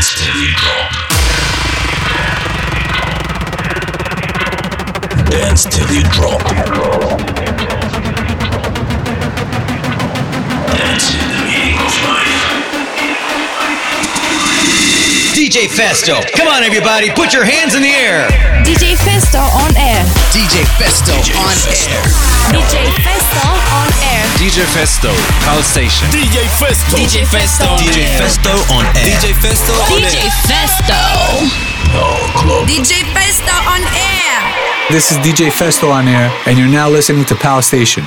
Dance till you drop. Dance till you drop. Dance DJ Festo. Come on, everybody, put your hands in the air. DJ Festo on air. DJ Festo on air. DJ Festo on air. DJ Festo, Pulse Station. DJ Festo. DJ Festo. DJ Festo on air. DJ Festo on DJ air. Festo. DJ Festo on air. This is DJ Festo on air, and you're now listening to Pulse Station.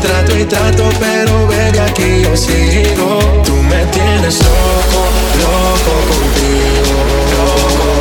Trato y trato, pero baby aquí yo sigo. Tú me tienes loco, loco contigo. Loco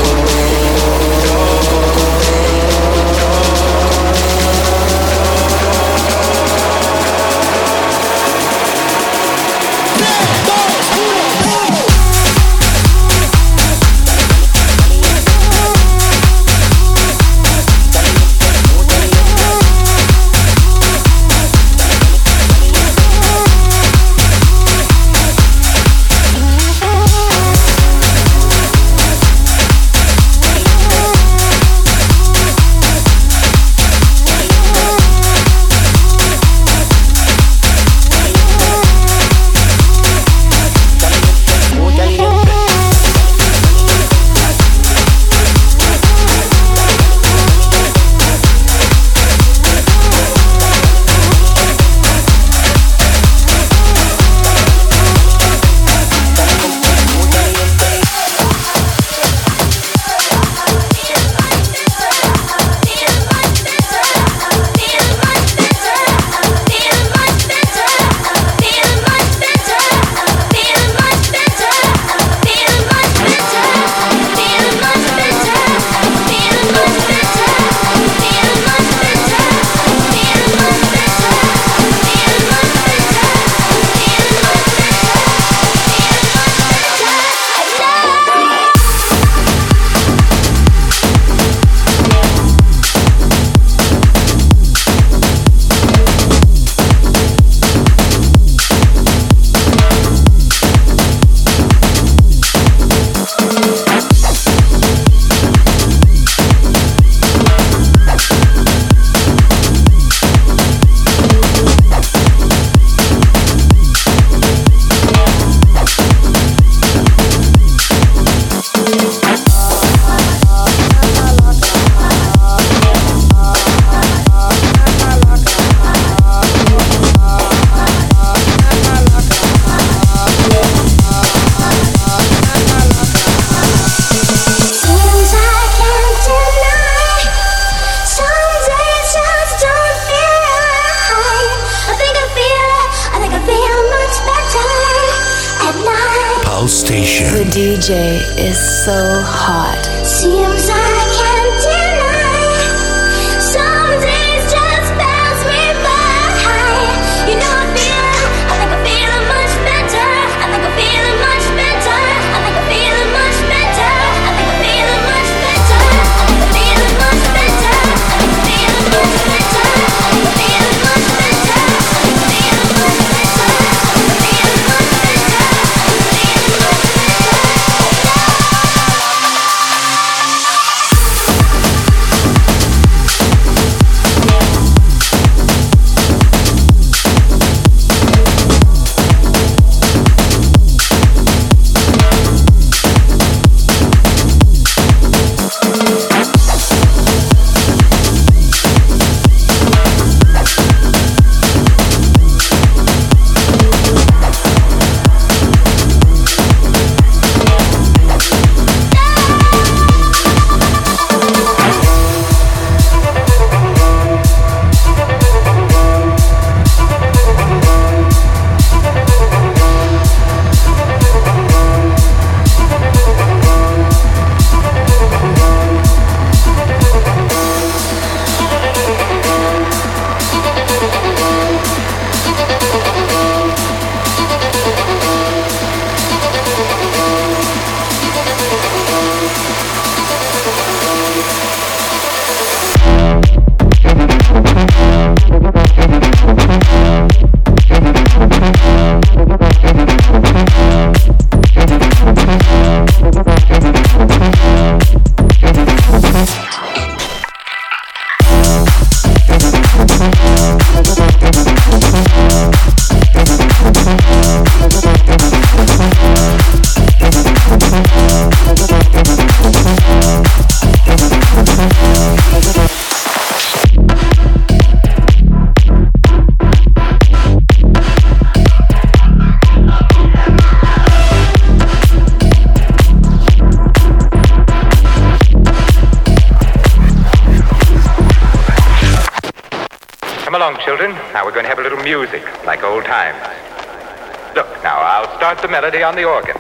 on the organ.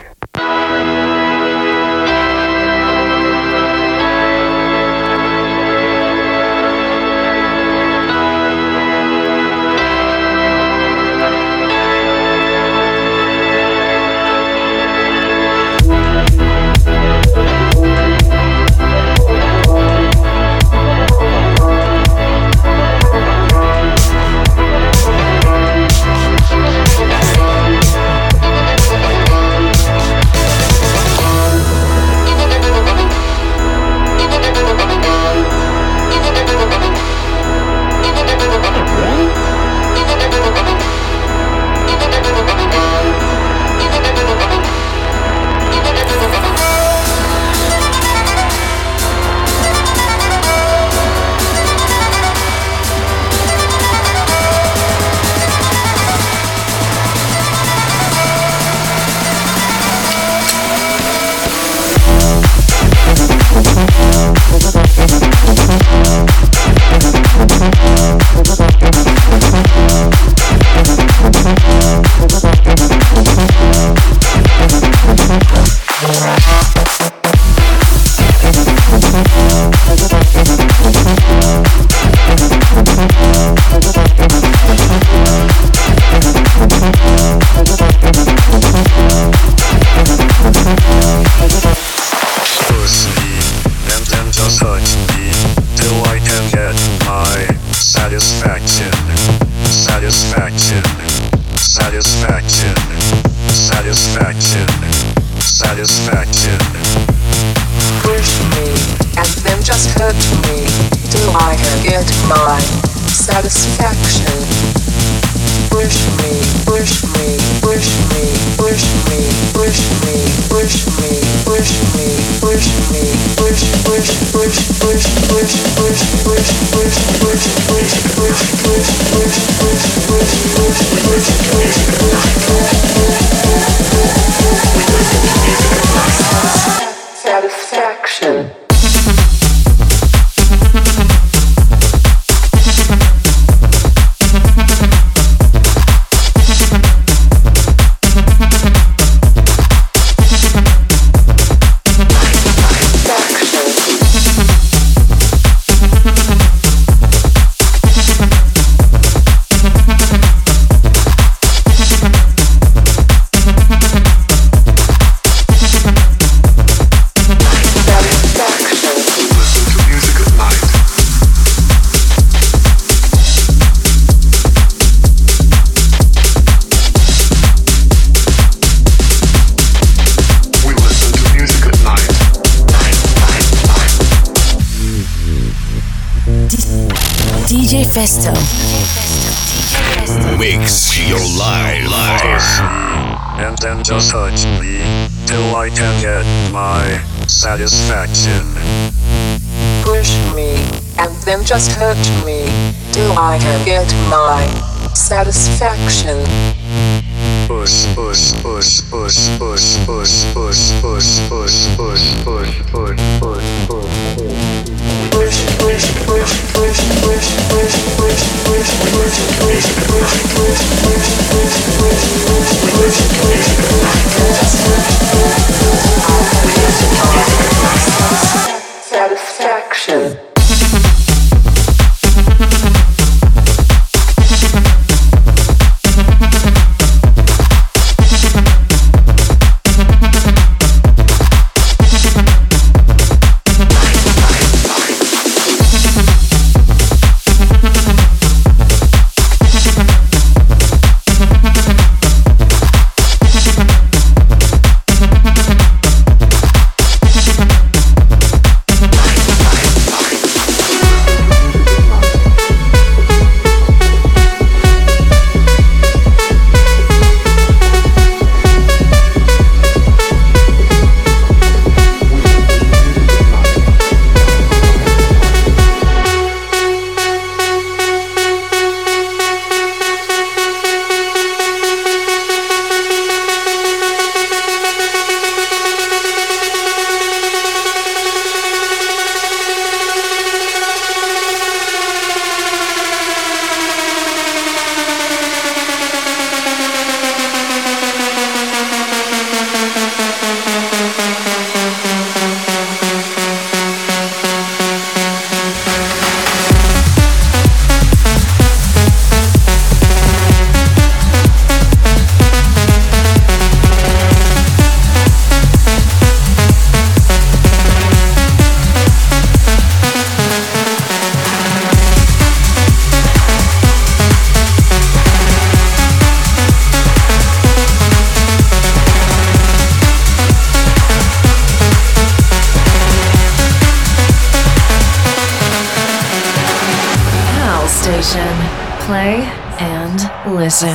Push me,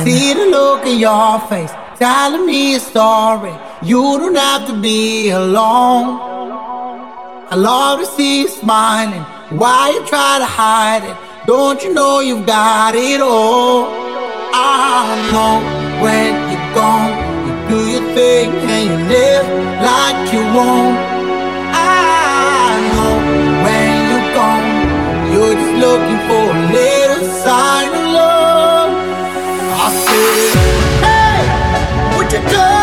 See the look in your face, telling me a story. You don't have to be alone. I love to see you smiling. Why you try to hide it? Don't you know you've got it all? I know when you're gone, you do your thing and you live like you won't. I know when you're gone, you're just looking for a little sign Hey, what you do?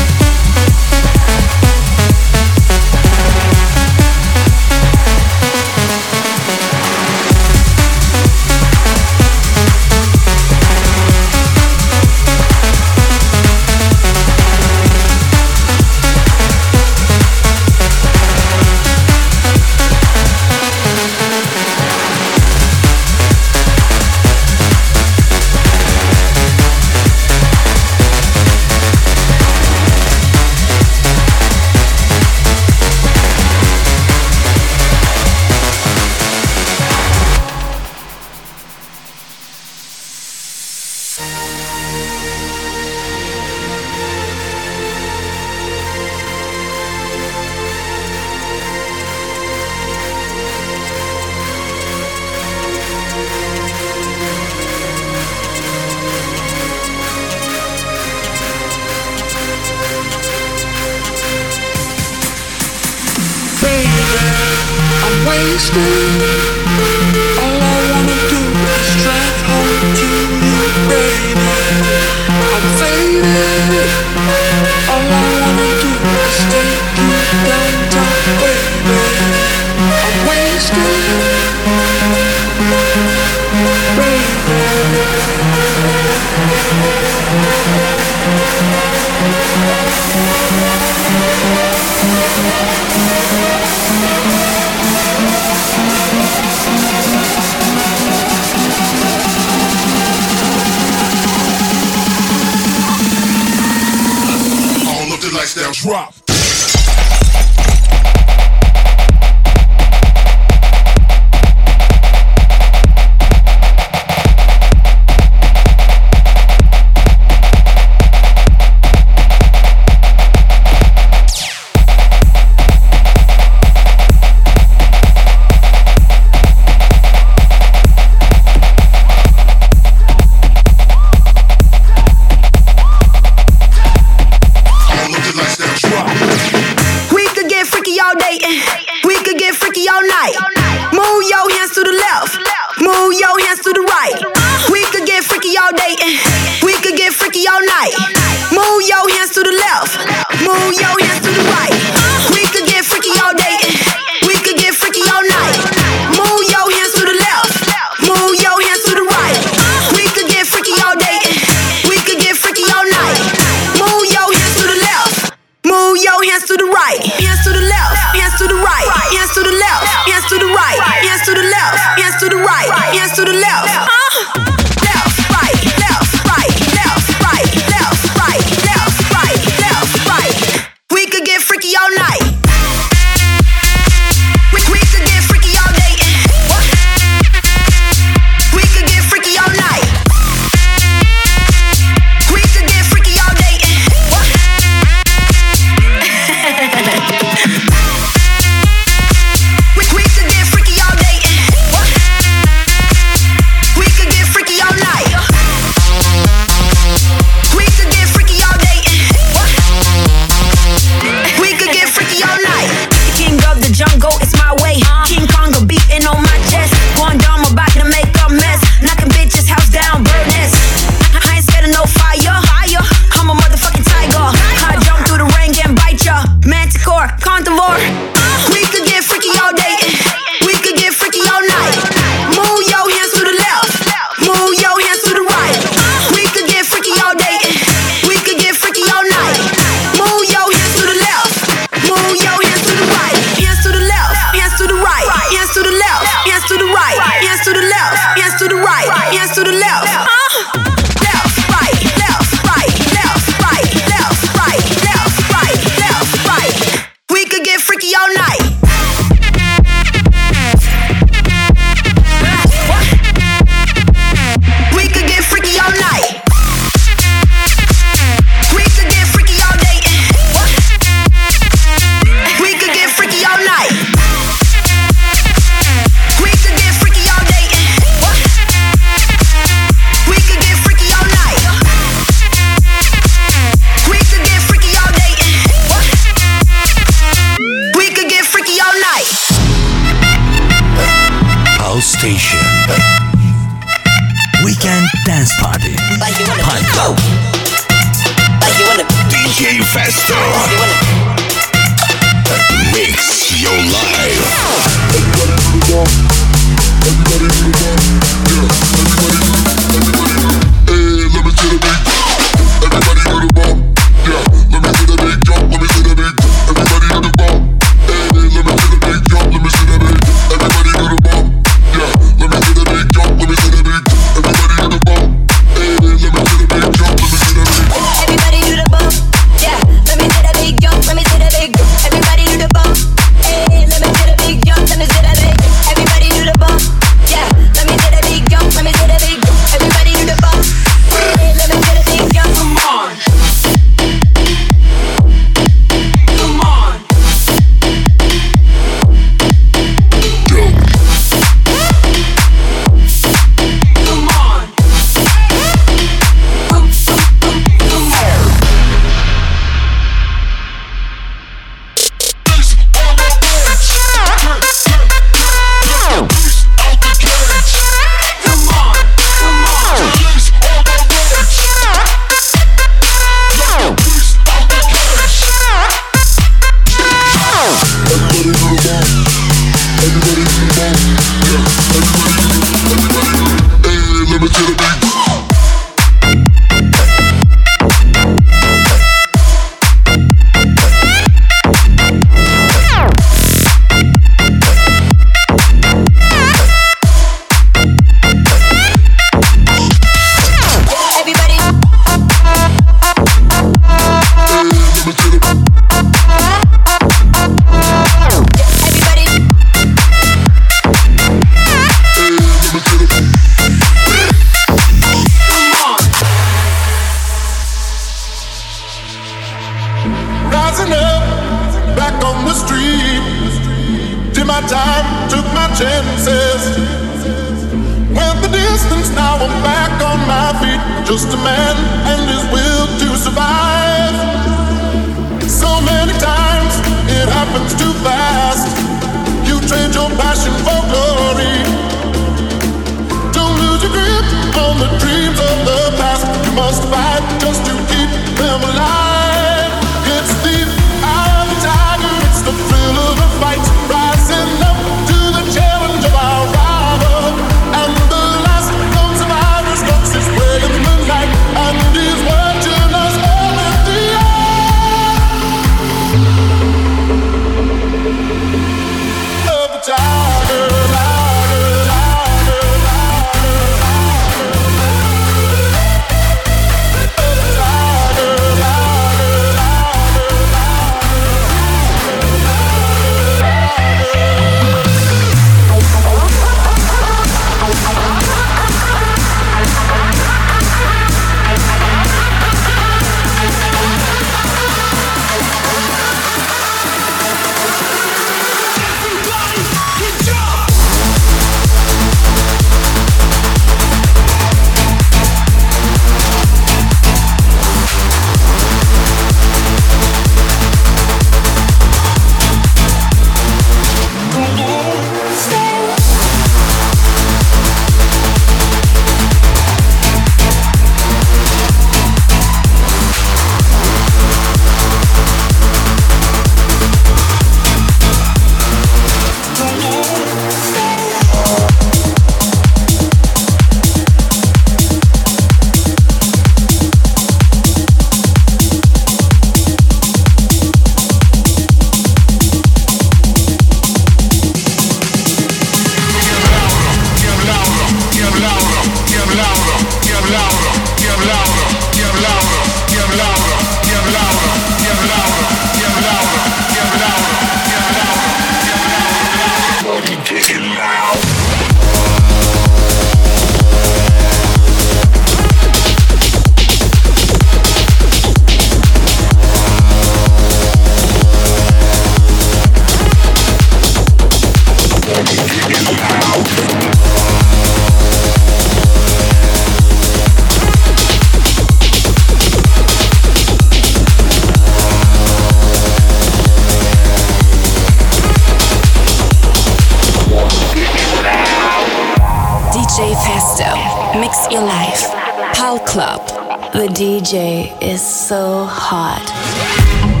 Club. The DJ is so hot.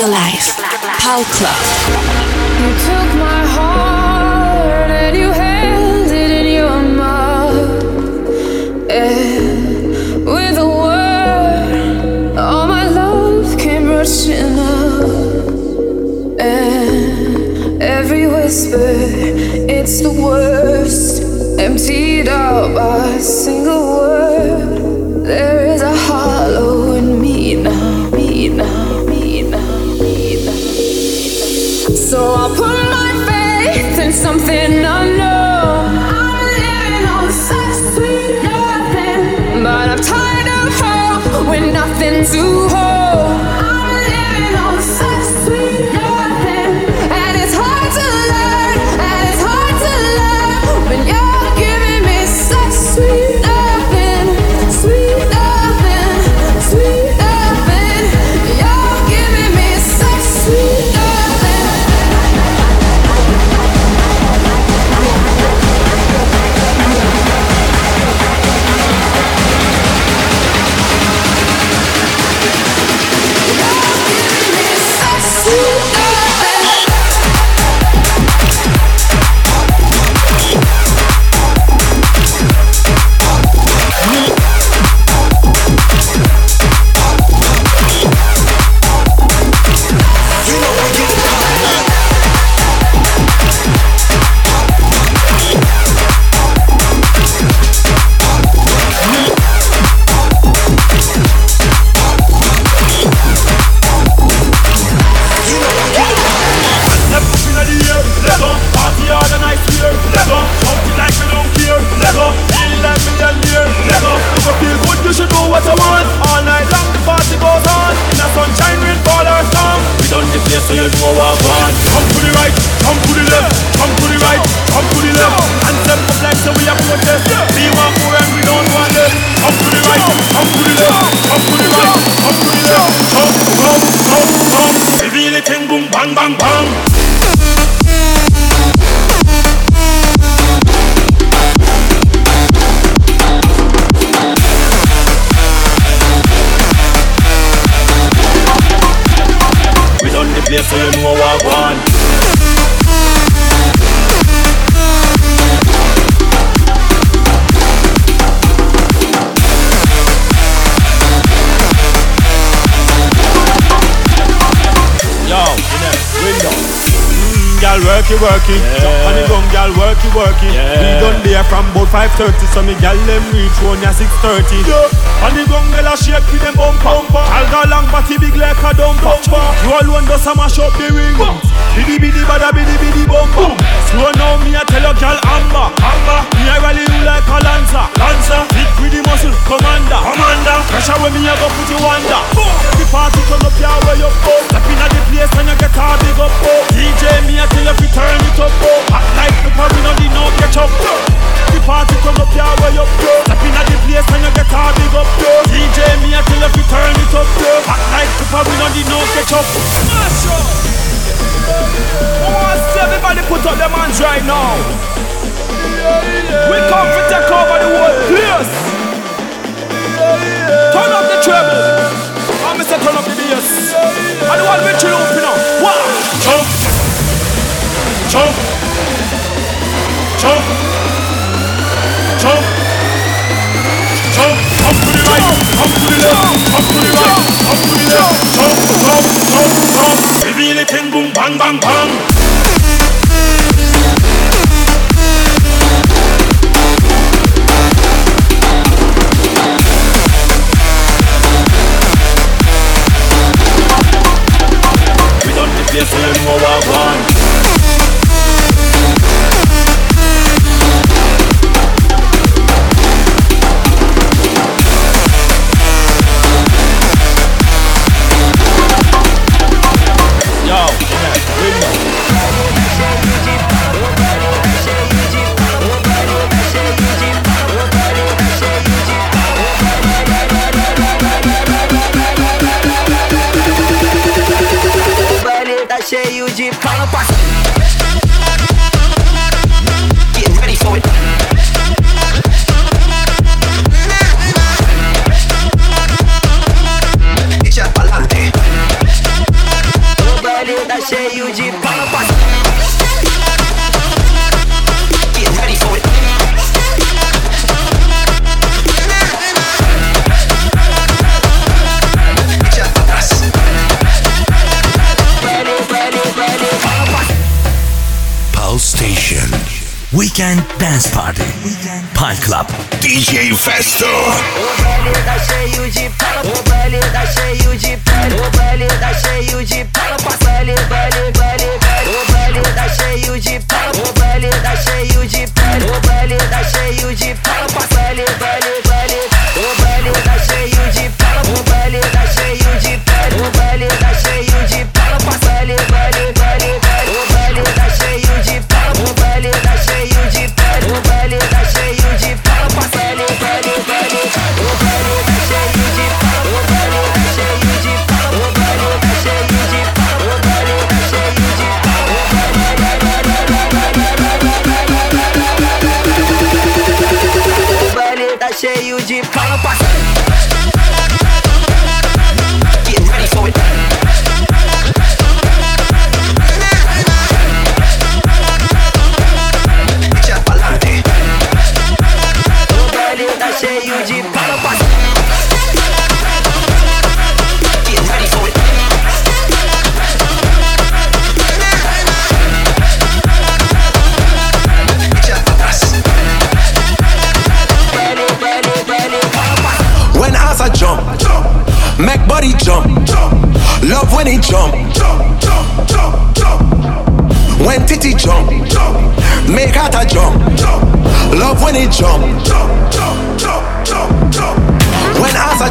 Your life. Pal Club. So me girl them reach one ya 6.30. Yeah. On the gun, girl, a shake with them bumper. I'll go long, body big like a dumper. You alone does a mash up the ring. Biddy biddy bada biddy biddy bumper. Slow now, me a tell a girl amber. Amber. Me a rally you like a lancer. Lancer. Big with the muscle, commander. Commander. Pressure when me a go put you under. The party turn up your way up. Oh. Step in at the place and you get a big up. Oh. DJ me a tell you fi turn it up. Oh. Hot like pepper, we no need no ketchup. The party turn up your way up. Oh. Step in the place and you get a big up. Oh. DJ me a tell you turn it up. Oh. Hot like pepper, we no need no ketchup. Mash up. See everybody put up their hands right now. We come to take over the whole place. Turn up the treble. I'm Mr. Turn up the bass. I don't want to chill up, you know. What? Jump. Jump. Jump. Up to the left. Up to the right. Up to the left. Jump. Jump. Jump. Jump. We feel it thing Weekend Dance Party. punk Club. DJ Festo. O tá cheio de o tá cheio de o tá cheio de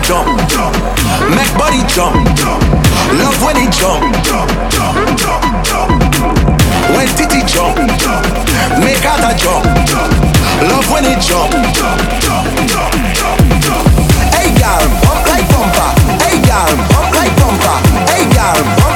jump, make body jump. Love when he jump, when titi jump, make other jump. Love when he jump. Hey girl, pump like bumper. Hey girl, pump like bumper. Hey girl.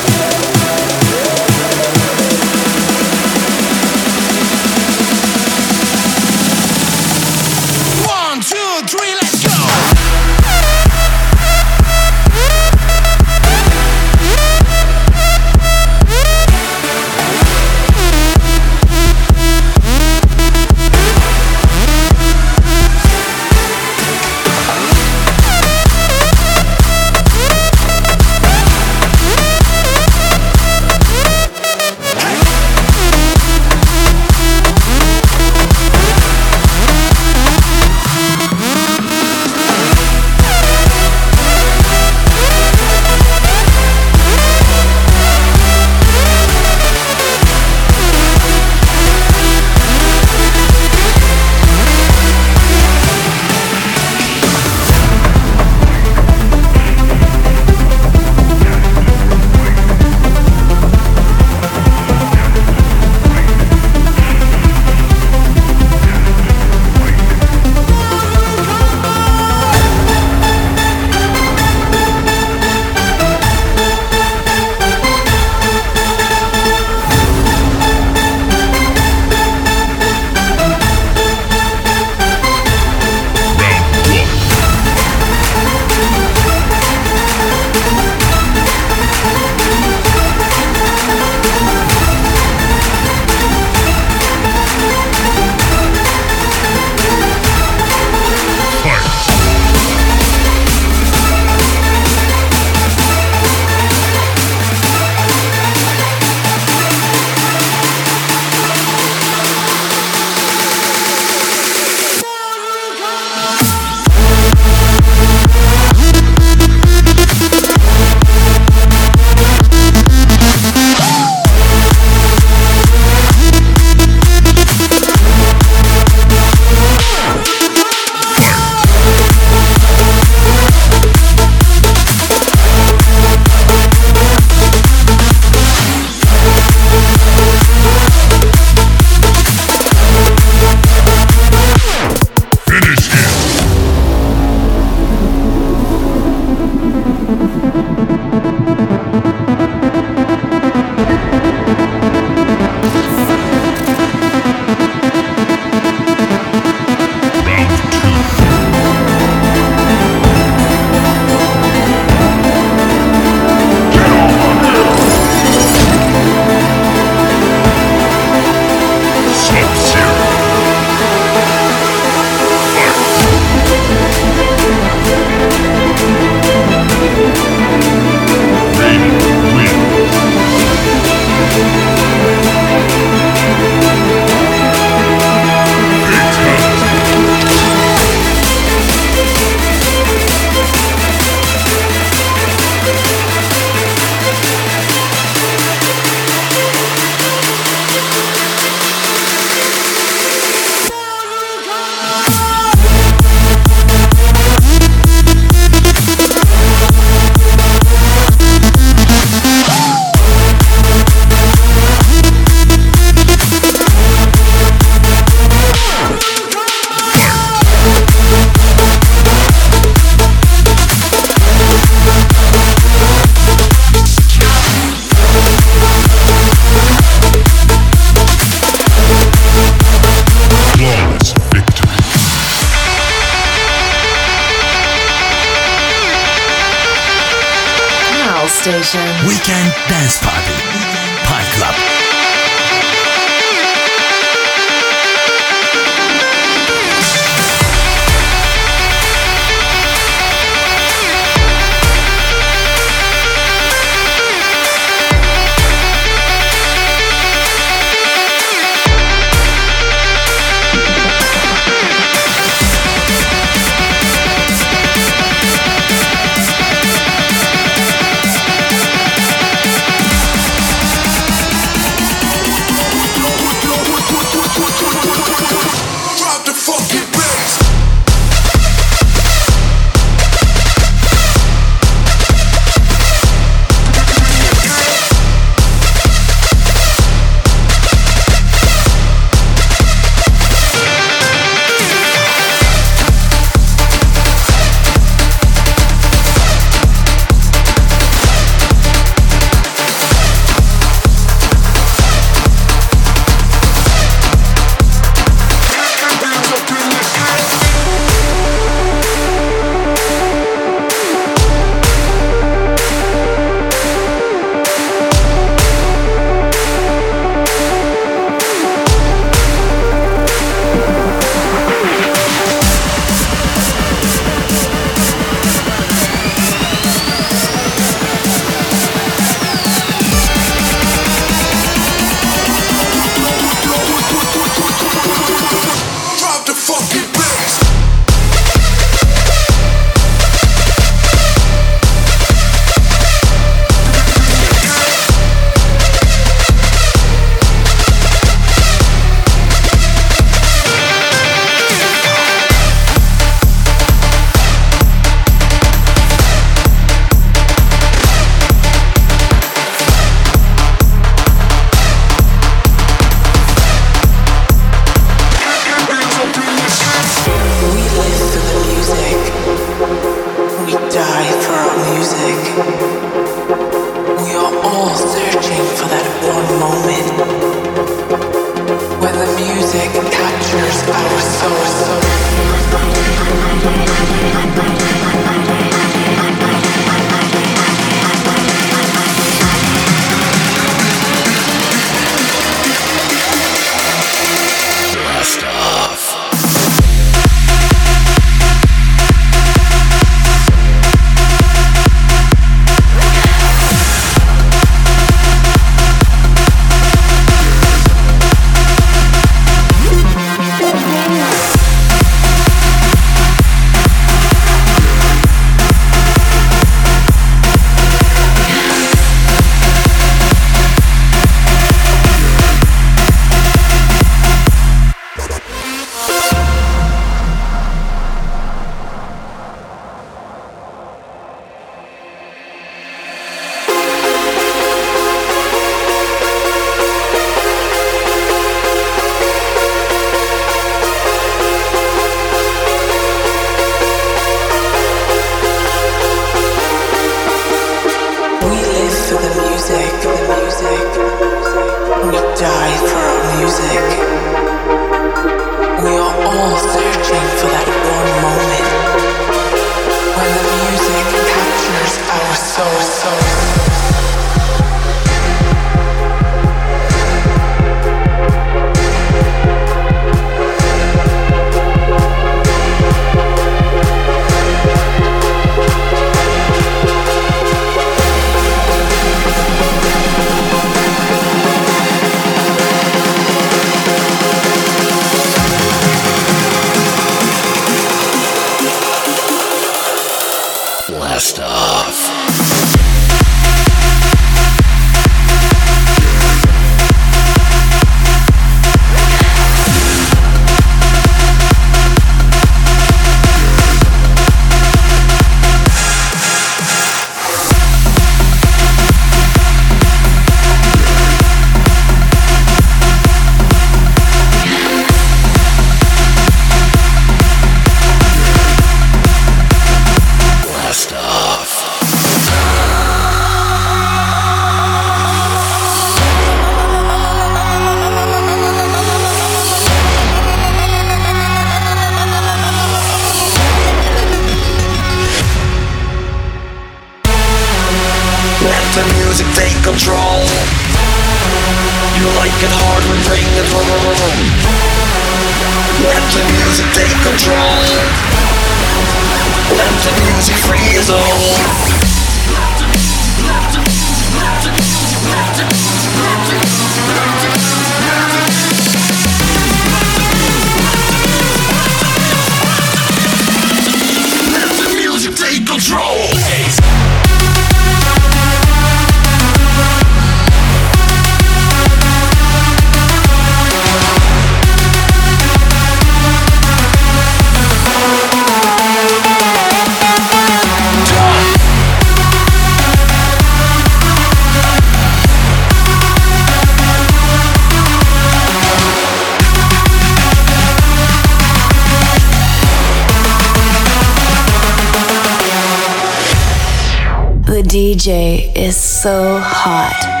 DJ is so hot.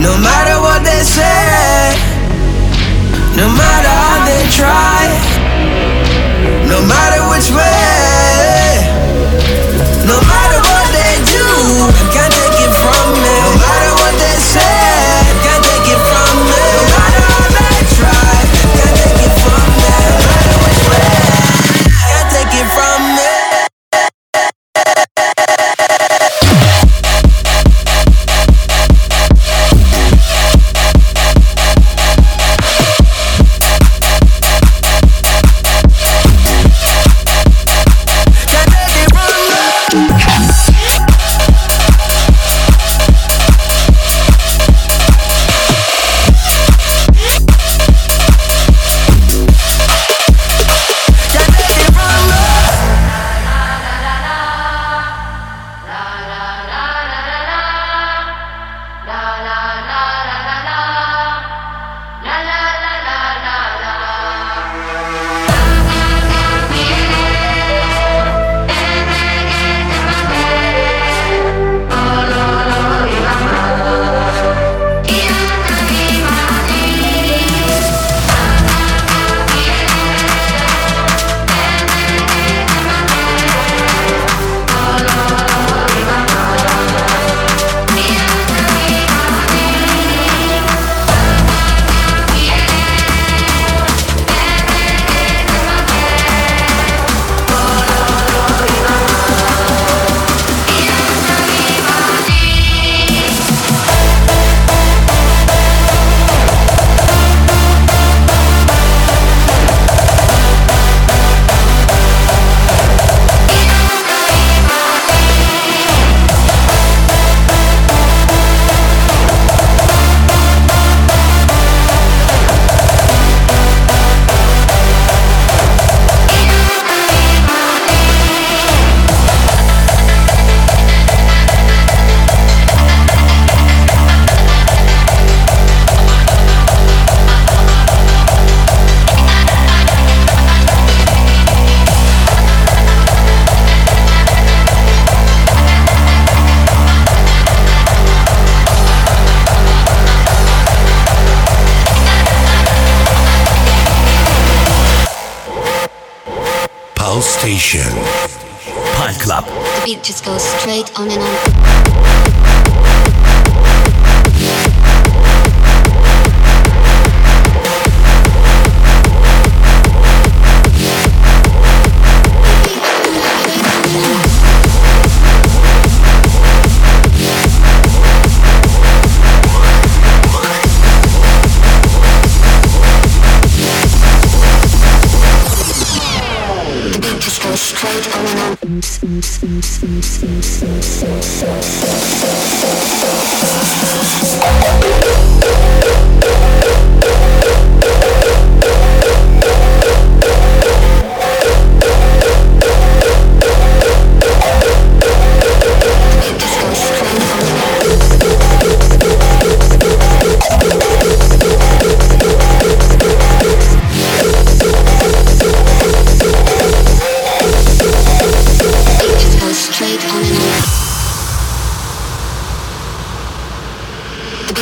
No matter what they say, no matter.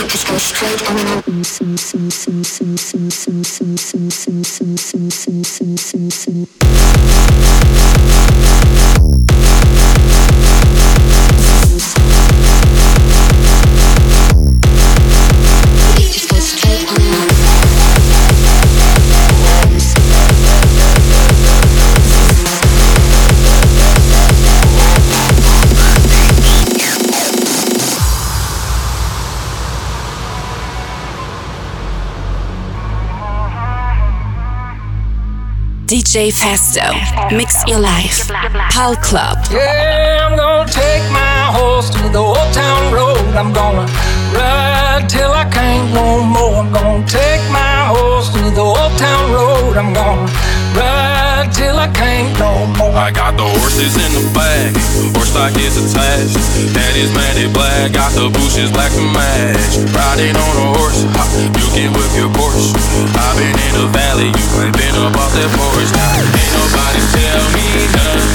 just go straight on and. DJ Festo. Mix your life. Pal Club. Yeah, I'm gonna take my horse to the old town road. I'm gonna ride till I can't no more. I'm gonna take my horse to the old town road. I'm gonna ride till I can't no more. I got the horses in the back, horse stock is attached. Daddy's matted black, got the bushes black to match. Riding on a horse, you can whip your Porsche. I've been in the valley, you ain't been up off that porch. Ain't nobody tell me nothing.